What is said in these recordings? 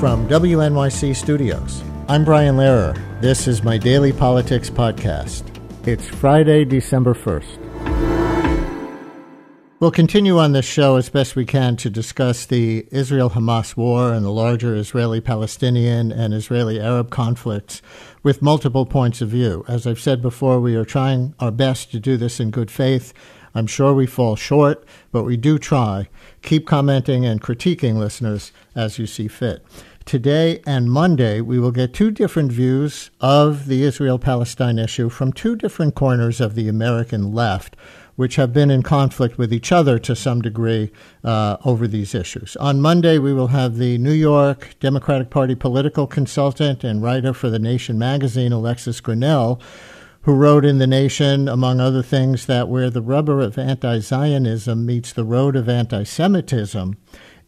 From WNYC Studios, I'm Brian Lehrer. This is my daily politics podcast. It's Friday, December 1st. We'll continue on this show as best we can to discuss the Israel Hamas war and the larger Israeli Palestinian and Israeli Arab conflicts with multiple points of view. As I've said before, we are trying our best to do this in good faith. I'm sure we fall short, but we do try. Keep commenting and critiquing listeners as you see fit. Today and Monday, we will get two different views of the Israel Palestine issue from two different corners of the American left which have been in conflict with each other to some degree uh, over these issues. On Monday, we will have the New York Democratic Party political consultant and writer for The Nation magazine, Alexis Grenell who wrote in The Nation, among other things, that where the rubber of anti Zionism meets the road of anti Semitism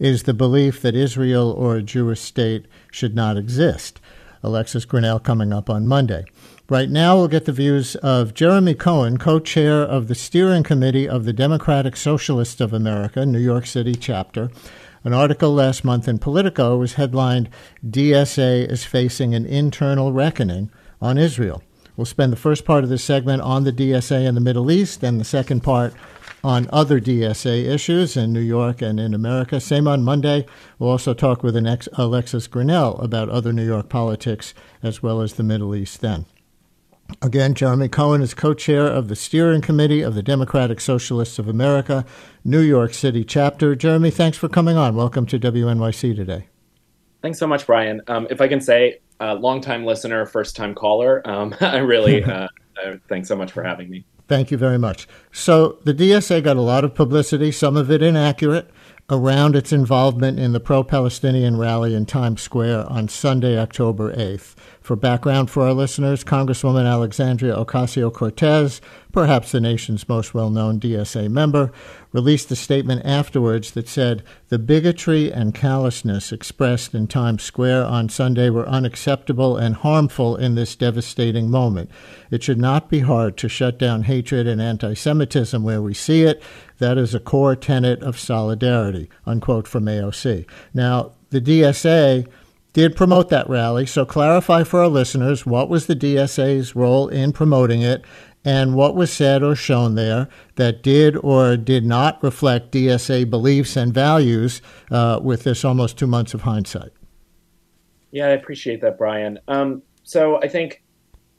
is the belief that Israel or a Jewish state should not exist. Alexis Grenell coming up on Monday. Right now, we'll get the views of Jeremy Cohan, co chair of the steering committee of the Democratic Socialists of America, New York City chapter. An article last month in Politico was headlined DSA is facing an internal reckoning on Israel. We'll spend the first part of this segment on the DSA in the Middle East and the second part on other DSA issues in New York and in America. Same on Monday. We'll also talk with Alexis Grenell about other New York politics as well as the Middle East then. Again, Jeremy Cohan is co chair of the steering committee of the Democratic Socialists of America, New York City chapter. Jeremy, thanks for coming on. Welcome to WNYC today. Thanks so much, Brian. Um, if I can say, uh, longtime listener, first time caller, um, I really uh, uh, thanks so much for having me. Thank you very much. So, the DSA got a lot of publicity, some of it inaccurate, around its involvement in the pro Palestinian rally in Times Square on Sunday, October 8th. For background for our listeners, Congresswoman Alexandria Ocasio Cortez, perhaps the nation's most well known DSA member, released a statement afterwards that said the bigotry and callousness expressed in Times Square on Sunday were unacceptable and harmful in this devastating moment. It should not be hard to shut down hatred and anti Semitism where we see it. That is a core tenet of solidarity, unquote from AOC. Now, the DSA did promote that rally. So clarify for our listeners what was the DSA's role in promoting it and what was said or shown there that did or did not reflect DSA beliefs and values uh, with this almost two months of hindsight. Yeah, I appreciate that, Brian. Um, so I think,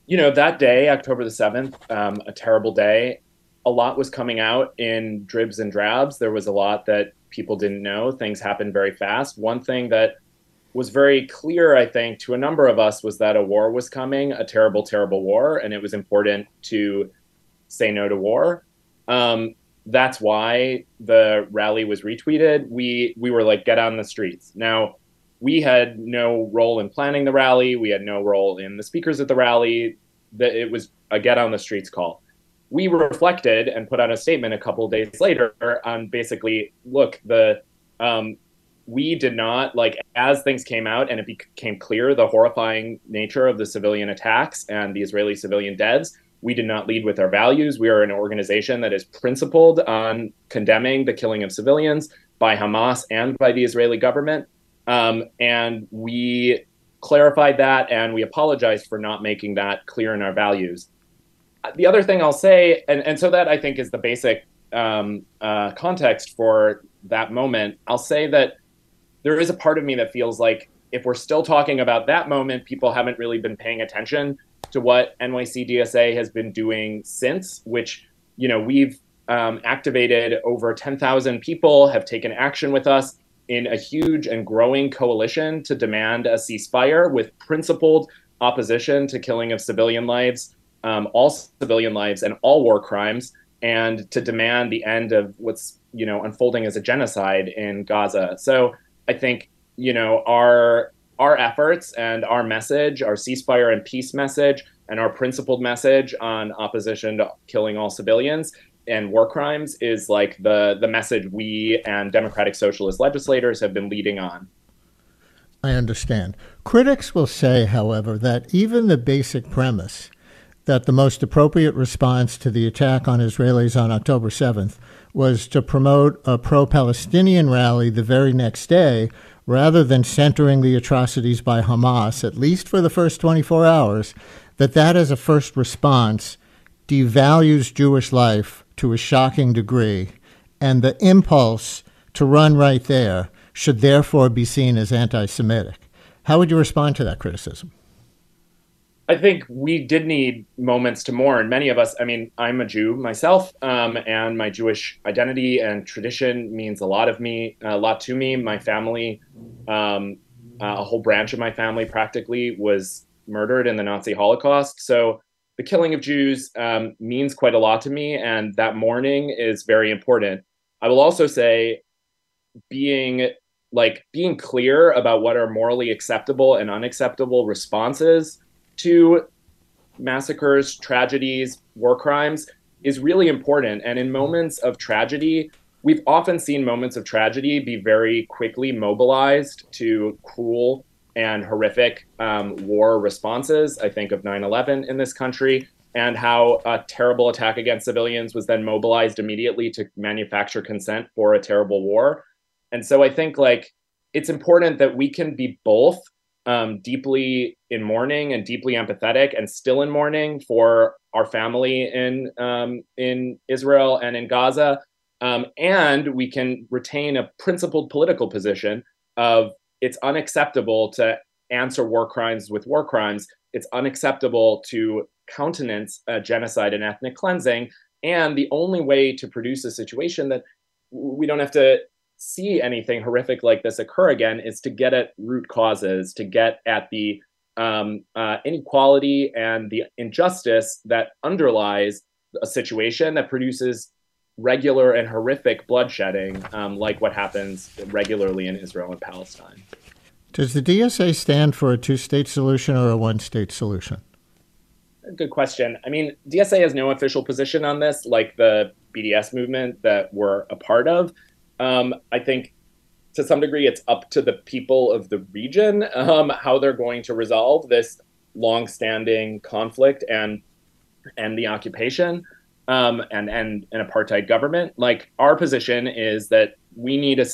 you know, that day, October the 7th, um, a terrible day, a lot was coming out in dribs and drabs. There was a lot that people didn't know. Things happened very fast. One thing that was very clear, I think, to a number of us was that a war was coming, a terrible, terrible war, and it was important to say no to war. Um, that's why the rally was retweeted. We we were like, get on the streets. Now, we had no role in planning the rally. We had no role in the speakers at the rally. That it was a get on the streets call. We reflected and put out a statement a couple days later on basically, look, the um, we did not like as things came out and it became clear the horrifying nature of the civilian attacks and the Israeli civilian deaths. We did not lead with our values. We are an organization that is principled on condemning the killing of civilians by Hamas and by the Israeli government. Um, and we clarified that and we apologized for not making that clear in our values. The other thing I'll say, and, and so that I think is the basic um, uh, context for that moment, I'll say that there is a part of me that feels like if we're still talking about that moment, people haven't really been paying attention to what NYC DSA has been doing since, which, you know, we've um, activated over 10,000 people, have taken action with us in a huge and growing coalition to demand a ceasefire with principled opposition to killing of civilian lives, um, all civilian lives, and all war crimes, and to demand the end of what's you know unfolding as a genocide in Gaza. So I think you know our our efforts and our message, our ceasefire and peace message, and our principled message on opposition to killing all civilians and war crimes is like the the message we and democratic socialist legislators have been leading on. I understand. Critics will say, however, that even the basic premise that the most appropriate response to the attack on Israelis on October 7th was to promote a pro Palestinian rally the very next day rather than centering the atrocities by Hamas, at least for the first 24 hours, that that as a first response devalues Jewish life to a shocking degree, and the impulse to run right there should therefore be seen as anti Semitic. How would you respond to that criticism? I think we did need moments to mourn. Many of us, I mean, I'm a Jew myself, um, and my Jewish identity and tradition means a lot of me, a lot to me. My family, um, uh, a whole branch of my family practically was murdered in the Nazi Holocaust. So the killing of Jews um, means quite a lot to me, and that mourning is very important. I will also say, being like being clear about what are morally acceptable and unacceptable responses to massacres, tragedies, war crimes is really important. And in moments of tragedy, we've often seen moments of tragedy be very quickly mobilized to cruel and horrific um, war responses. I think of 9 11 in this country and how a terrible attack against civilians was then mobilized immediately to manufacture consent for a terrible war. And so I think like it's important that we can be both um, deeply in mourning and deeply empathetic and still in mourning for our family in um, in Israel and in Gaza. Um, and we can retain a principled political position of it's unacceptable to answer war crimes with war crimes. It's unacceptable to countenance genocide and ethnic cleansing. And the only way to produce a situation that we don't have to see anything horrific like this occur again is to get at root causes, to get at the um, uh, inequality and the injustice that underlies a situation that produces regular and horrific bloodshedding, um, like what happens regularly in Israel and Palestine. Does the DSA stand for a two state solution or a one state solution? Good question. I mean, DSA has no official position on this, like the BDS movement that we're a part of. Um, I think to some degree it's up to the people of the region um, how they're going to resolve this long-standing conflict and and the occupation um, and and an apartheid government. Like our position is that we need a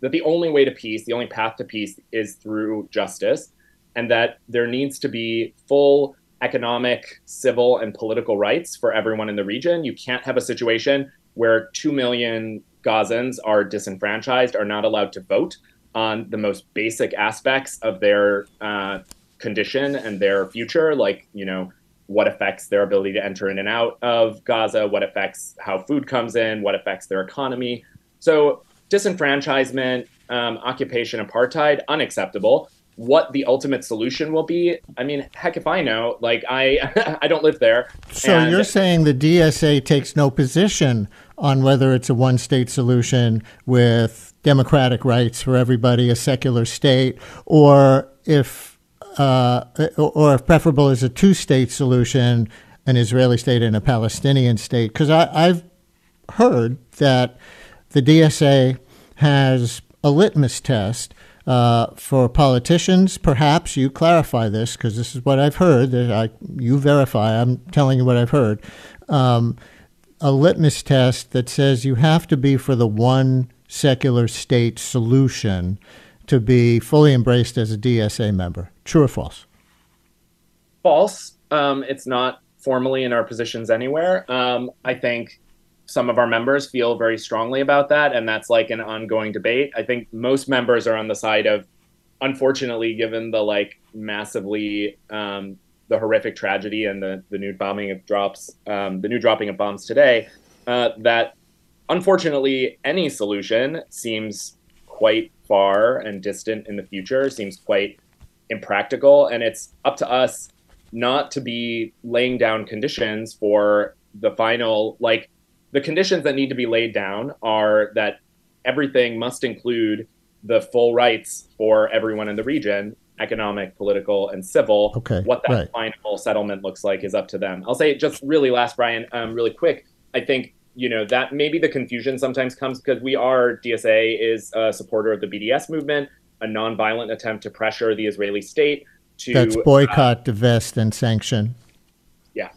that the only way to peace, the only path to peace, is through justice, and that there needs to be full economic, civil, and political rights for everyone in the region. You can't have a situation where two million Gazans are disenfranchised, are not allowed to vote on the most basic aspects of their uh, condition and their future, like, you know, what affects their ability to enter in and out of Gaza, what affects how food comes in, what affects their economy. So, disenfranchisement, um, occupation, apartheid, unacceptable. What the ultimate solution will be, I mean, heck if I know. Like I, I don't live there. So and you're saying the DSA takes no position on whether it's a one state solution with democratic rights for everybody, a secular state, or if uh, or if preferable is a two state solution, an Israeli state and a Palestinian state. Because I've heard that the DSA has a litmus test uh, for politicians. Perhaps you clarify this because this is what I've heard. I, you verify. I'm telling you what I've heard. Um, a litmus test that says you have to be for the one secular state solution to be fully embraced as a DSA member. True or false? False. Um, it's not formally in our positions anywhere. Um, I think some of our members feel very strongly about that, and that's like an ongoing debate. I think most members are on the side of, unfortunately, given the like massively um, the horrific tragedy and the, the new bombing of drops, um, the new dropping of bombs today, uh, that unfortunately any solution seems quite far and distant in the future, seems quite impractical. And it's up to us not to be laying down conditions for the final, like, the conditions that need to be laid down are that everything must include the full rights for everyone in the region economic, political, and civil. Okay. What that right. final settlement looks like is up to them. I'll say just really last, Brian, um, really quick. I think you know that maybe the confusion sometimes comes because we are DSA is a supporter of the BDS movement, a nonviolent attempt to pressure the Israeli state to that's boycott, uh, divest, and sanction. Yeah,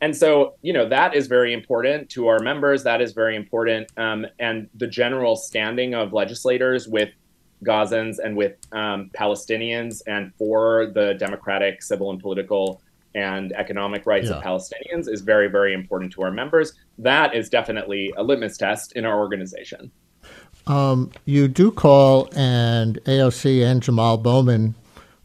and so you know that is very important to our members. That is very important, um, and the general standing of legislators with Gazans and with um, Palestinians and for the democratic, civil, and political and economic rights yeah. of Palestinians is very, very important to our members. That is definitely a litmus test in our organization. Um, you do call, and AOC and Jamaal Bowman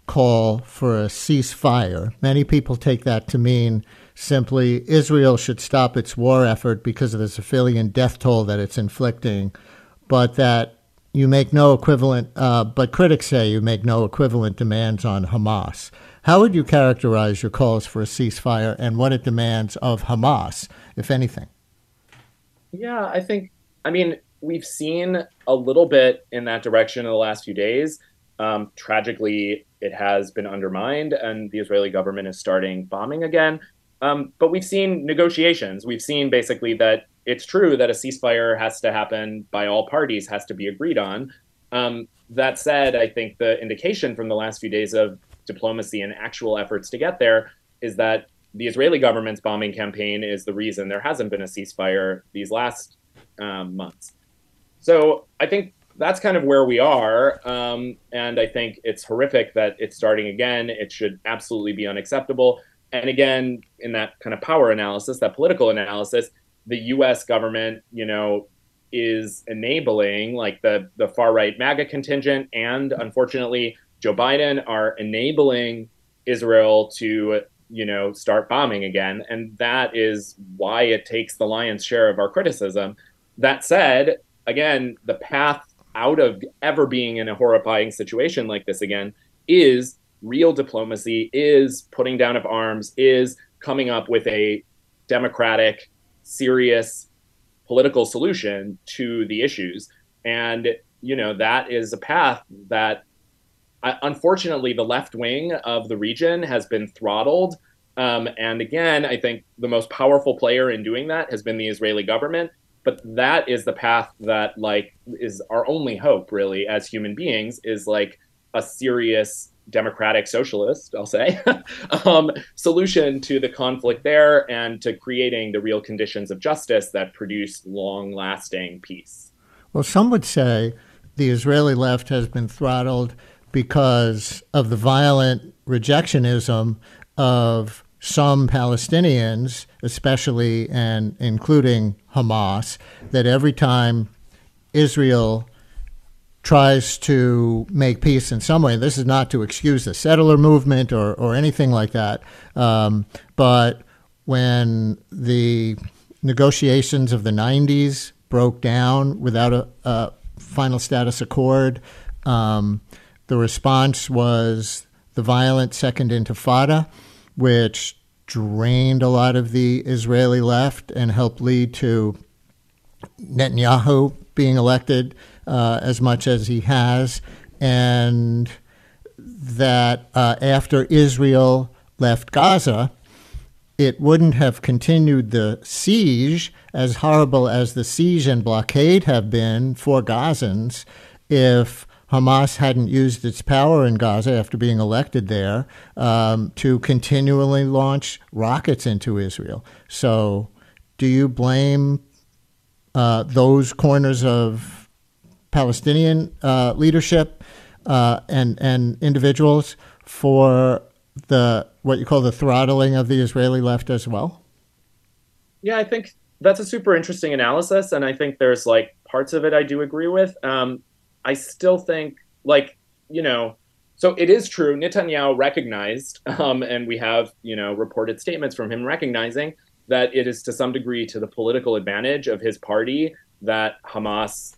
call for a ceasefire. Many people take that to mean simply Israel should stop its war effort because of the civilian death toll that it's inflicting, but that you make no equivalent, uh, but critics say you make no equivalent demands on Hamas. How would you characterize your calls for a ceasefire and what it demands of Hamas, if anything? Yeah, I think, I mean, we've seen a little bit in that direction in the last few days. Um, tragically, it has been undermined, and the Israeli government is starting bombing again. Um, but we've seen negotiations. We've seen basically that it's true that a ceasefire has to happen by all parties, has to be agreed on. Um, that said, I think the indication from the last few days of diplomacy and actual efforts to get there is that the Israeli government's bombing campaign is the reason there hasn't been a ceasefire these last um, months. So I think that's kind of where we are. Um, and I think it's horrific that it's starting again. It should absolutely be unacceptable. And again, in that kind of power analysis, that political analysis, the US government, you know, is enabling like the, the far right MAGA contingent and unfortunately Joe Biden are enabling Israel to, you know, start bombing again. And that is why it takes the lion's share of our criticism. That said, again, the path out of ever being in a horrifying situation like this again is real diplomacy, is putting down of arms, is coming up with a democratic, serious political solution to the issues. And, you know, that is a path that uh, unfortunately the left wing of the region has been throttled. Um, and again, I think the most powerful player in doing that has been the Israeli government but that is the path that like is our only hope really as human beings is like a serious democratic socialist i'll say um, solution to the conflict there and to creating the real conditions of justice that produce long lasting peace. Well some would say the israeli left has been throttled because of the violent rejectionism of some Palestinians, especially and including Hamas, that every time Israel tries to make peace in some way, this is not to excuse the settler movement or, or anything like that, um, but when the negotiations of the 90s broke down without a, a final status accord, um, the response was the violent Second Intifada which drained a lot of the Israeli left and helped lead to Netanyahu being elected uh, as much as he has, and that uh, after Israel left Gaza, it wouldn't have continued the siege, as horrible as the siege and blockade have been for Gazans, if Hamas hadn't used its power in Gaza after being elected there um, to continually launch rockets into Israel. So, do you blame uh, those corners of Palestinian uh, leadership uh, and and individuals for the what you call the throttling of the Israeli left as well? Yeah, I think that's a super interesting analysis, and I think there's like parts of it I do agree with. Um, I still think, like, you know, so it is true. Netanyahu recognized, um, and we have, you know, reported statements from him recognizing that it is to some degree to the political advantage of his party that Hamas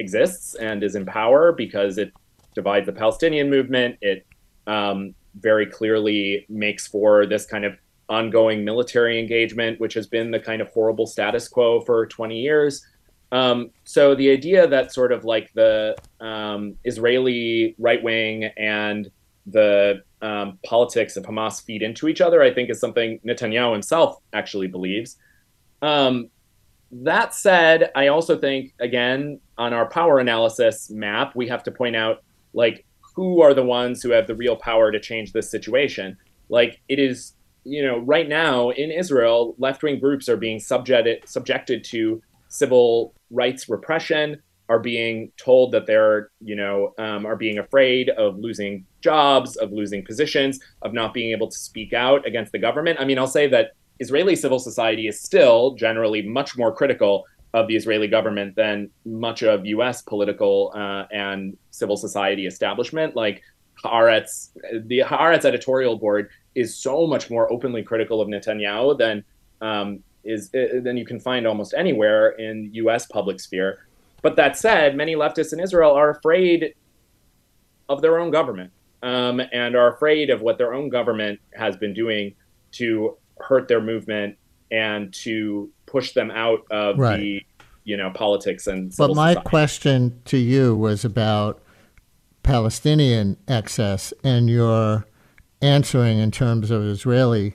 exists and is in power because it divides the Palestinian movement. It um, very clearly makes for this kind of ongoing military engagement, which has been the kind of horrible status quo for 20 years. Um, so the idea that sort of like the um, Israeli right wing and the um, politics of Hamas feed into each other, I think is something Netanyahu himself actually believes. That said, I also think, again, on our power analysis map, we have to point out like who are the ones who have the real power to change this situation. Like it is, you know, right now in Israel, left wing groups are being subjected subjected to civil rights repression, are being told that they're, you know, um, are being afraid of losing jobs, of losing positions, of not being able to speak out against the government. I mean, I'll say that Israeli civil society is still generally much more critical of the Israeli government than much of U.S. political uh, and civil society establishment. Like Haaretz, the Haaretz editorial board is so much more openly critical of Netanyahu than um, is uh, than you can find almost anywhere in U.S. public sphere. But that said, many leftists in Israel are afraid of their own government um, and are afraid of what their own government has been doing to hurt their movement and to push them out of right. the you know politics and. But my society. question to you was about Palestinian excess and your answering in terms of Israeli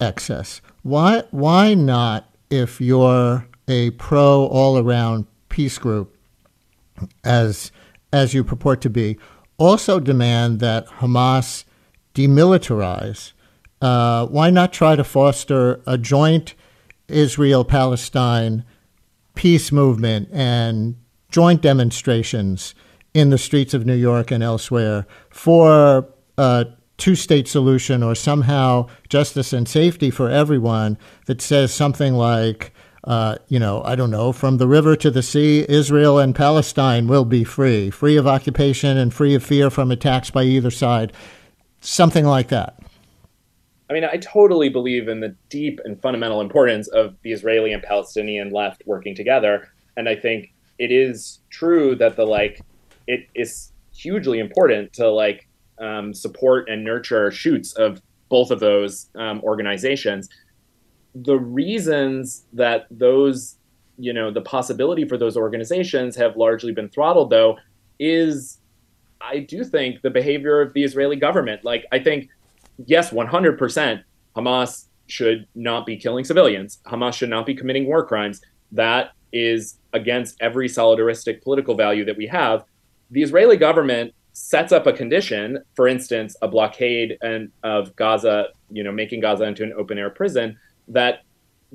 excess. Why why not if you're a pro all around peace group, as as you purport to be, also demand that Hamas demilitarize. Uh, why not try to foster a joint Israel Palestine peace movement and joint demonstrations in the streets of New York and elsewhere for a two state solution or somehow justice and safety for everyone that says something like uh, you know, I don't know, from the river to the sea, Israel and Palestine will be free, free of occupation and free of fear from attacks by either side. Something like that. I mean, I totally believe in the deep and fundamental importance of the Israeli and Palestinian left working together. And I think it is true that the like, it is hugely important to like um, support and nurture shoots of both of those um, organizations the reasons that those you know the possibility for those organizations have largely been throttled though is i do think the behavior of the israeli government like i think yes 100% hamas should not be killing civilians. Hamas should not be committing war crimes. That is against every solidaristic political value that we have. The israeli government sets up a condition for instance a blockade and of gaza you know making gaza into an open air prison that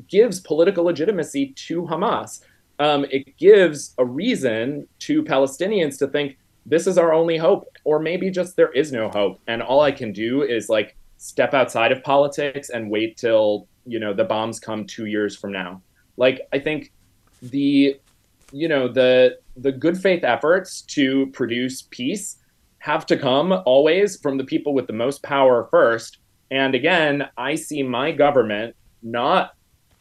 gives political legitimacy to Hamas. Um, it gives a reason to Palestinians to think this is our only hope, or maybe just there is no hope, and all I can do is like step outside of politics and wait till you know the bombs come two years from now. Like I think the you know the the good faith efforts to produce peace have to come always from the people with the most power first. And again, I see my government not,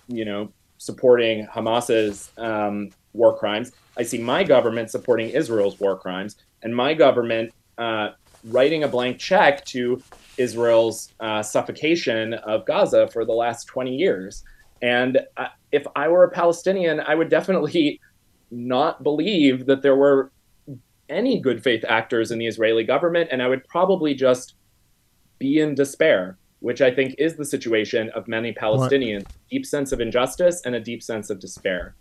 you know, supporting Hamas's um, war crimes. I see my government supporting Israel's war crimes, and my government uh, writing a blank check to Israel's uh, suffocation of Gaza for the last 20 years. And uh, if I were a Palestinian, I would definitely not believe that there were any good faith actors in the Israeli government, and I would probably just be in despair which I think is the situation of many Palestinians, what? deep sense of injustice and a deep sense of despair.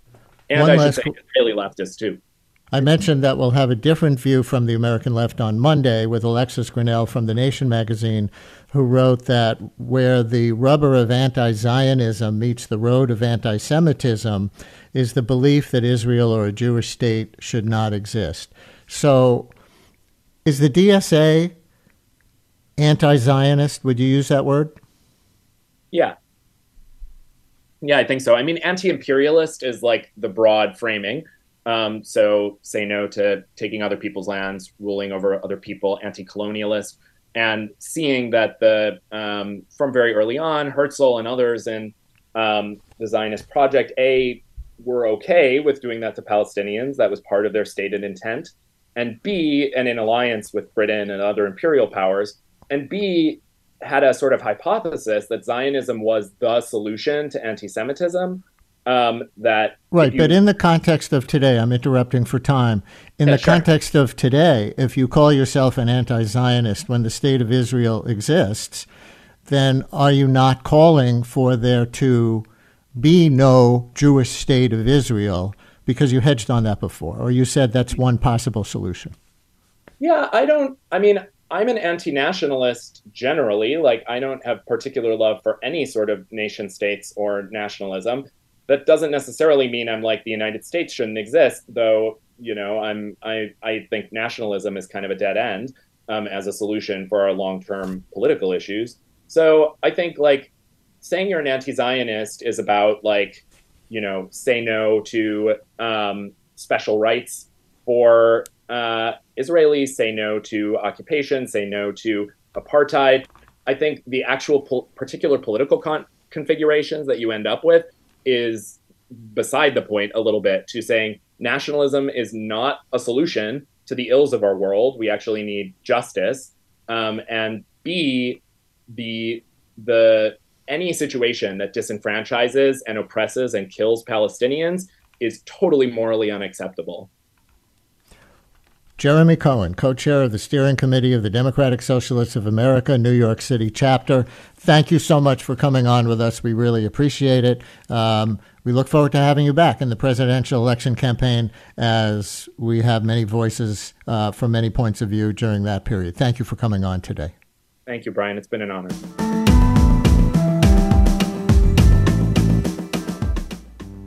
And One I should say Israeli leftists too. I mentioned that we'll have a different view from the American left on Monday with Alexis Grenell from The Nation magazine, who wrote that where the rubber of anti Zionism meets the road of anti Semitism is the belief that Israel or a Jewish state should not exist. So, is the DSA anti-Zionist. Would you use that word? Yeah. Yeah, I think so. I mean, anti-imperialist is like the broad framing. Um, so say no to taking other people's lands, ruling over other people, anti-colonialist, and seeing that the um, from very early on, Herzl and others in um, the Zionist Project A were okay with doing that to Palestinians. That was part of their stated intent. And B, and in alliance with Britain and other imperial powers, and B had a sort of hypothesis that Zionism was the solution to anti-Semitism. Um, that right, you, but in the context of today, I'm interrupting for time. In yeah, the sure. context of today, if you call yourself an anti-Zionist when the state of Israel exists, then are you not calling for there to be no Jewish state of Israel because you hedged on that before, or you said that's one possible solution? Yeah, I don't. I mean, I'm an anti-nationalist generally. Like I don't have particular love for any sort of nation states or nationalism. That doesn't necessarily mean I'm like the United States shouldn't exist, though you know, I'm I I think nationalism is kind of a dead end um, as a solution for our long-term political issues. So I think like saying you're an anti-Zionist is about like, you know, say no to um, special rights for uh, Israelis, say no to occupation, say no to apartheid. I think the actual po- particular political con- configurations that you end up with is beside the point a little bit to saying nationalism is not a solution to the ills of our world. We actually need justice. Um, and B, the the any situation that disenfranchises and oppresses and kills Palestinians is totally morally unacceptable. Jeremy Cohan, co chair of the steering committee of the Democratic Socialists of America, New York City chapter. Thank you so much for coming on with us. We really appreciate it. Um, we look forward to having you back in the presidential election campaign as we have many voices uh, from many points of view during that period. Thank you for coming on today. Thank you, Brian. It's been an honor.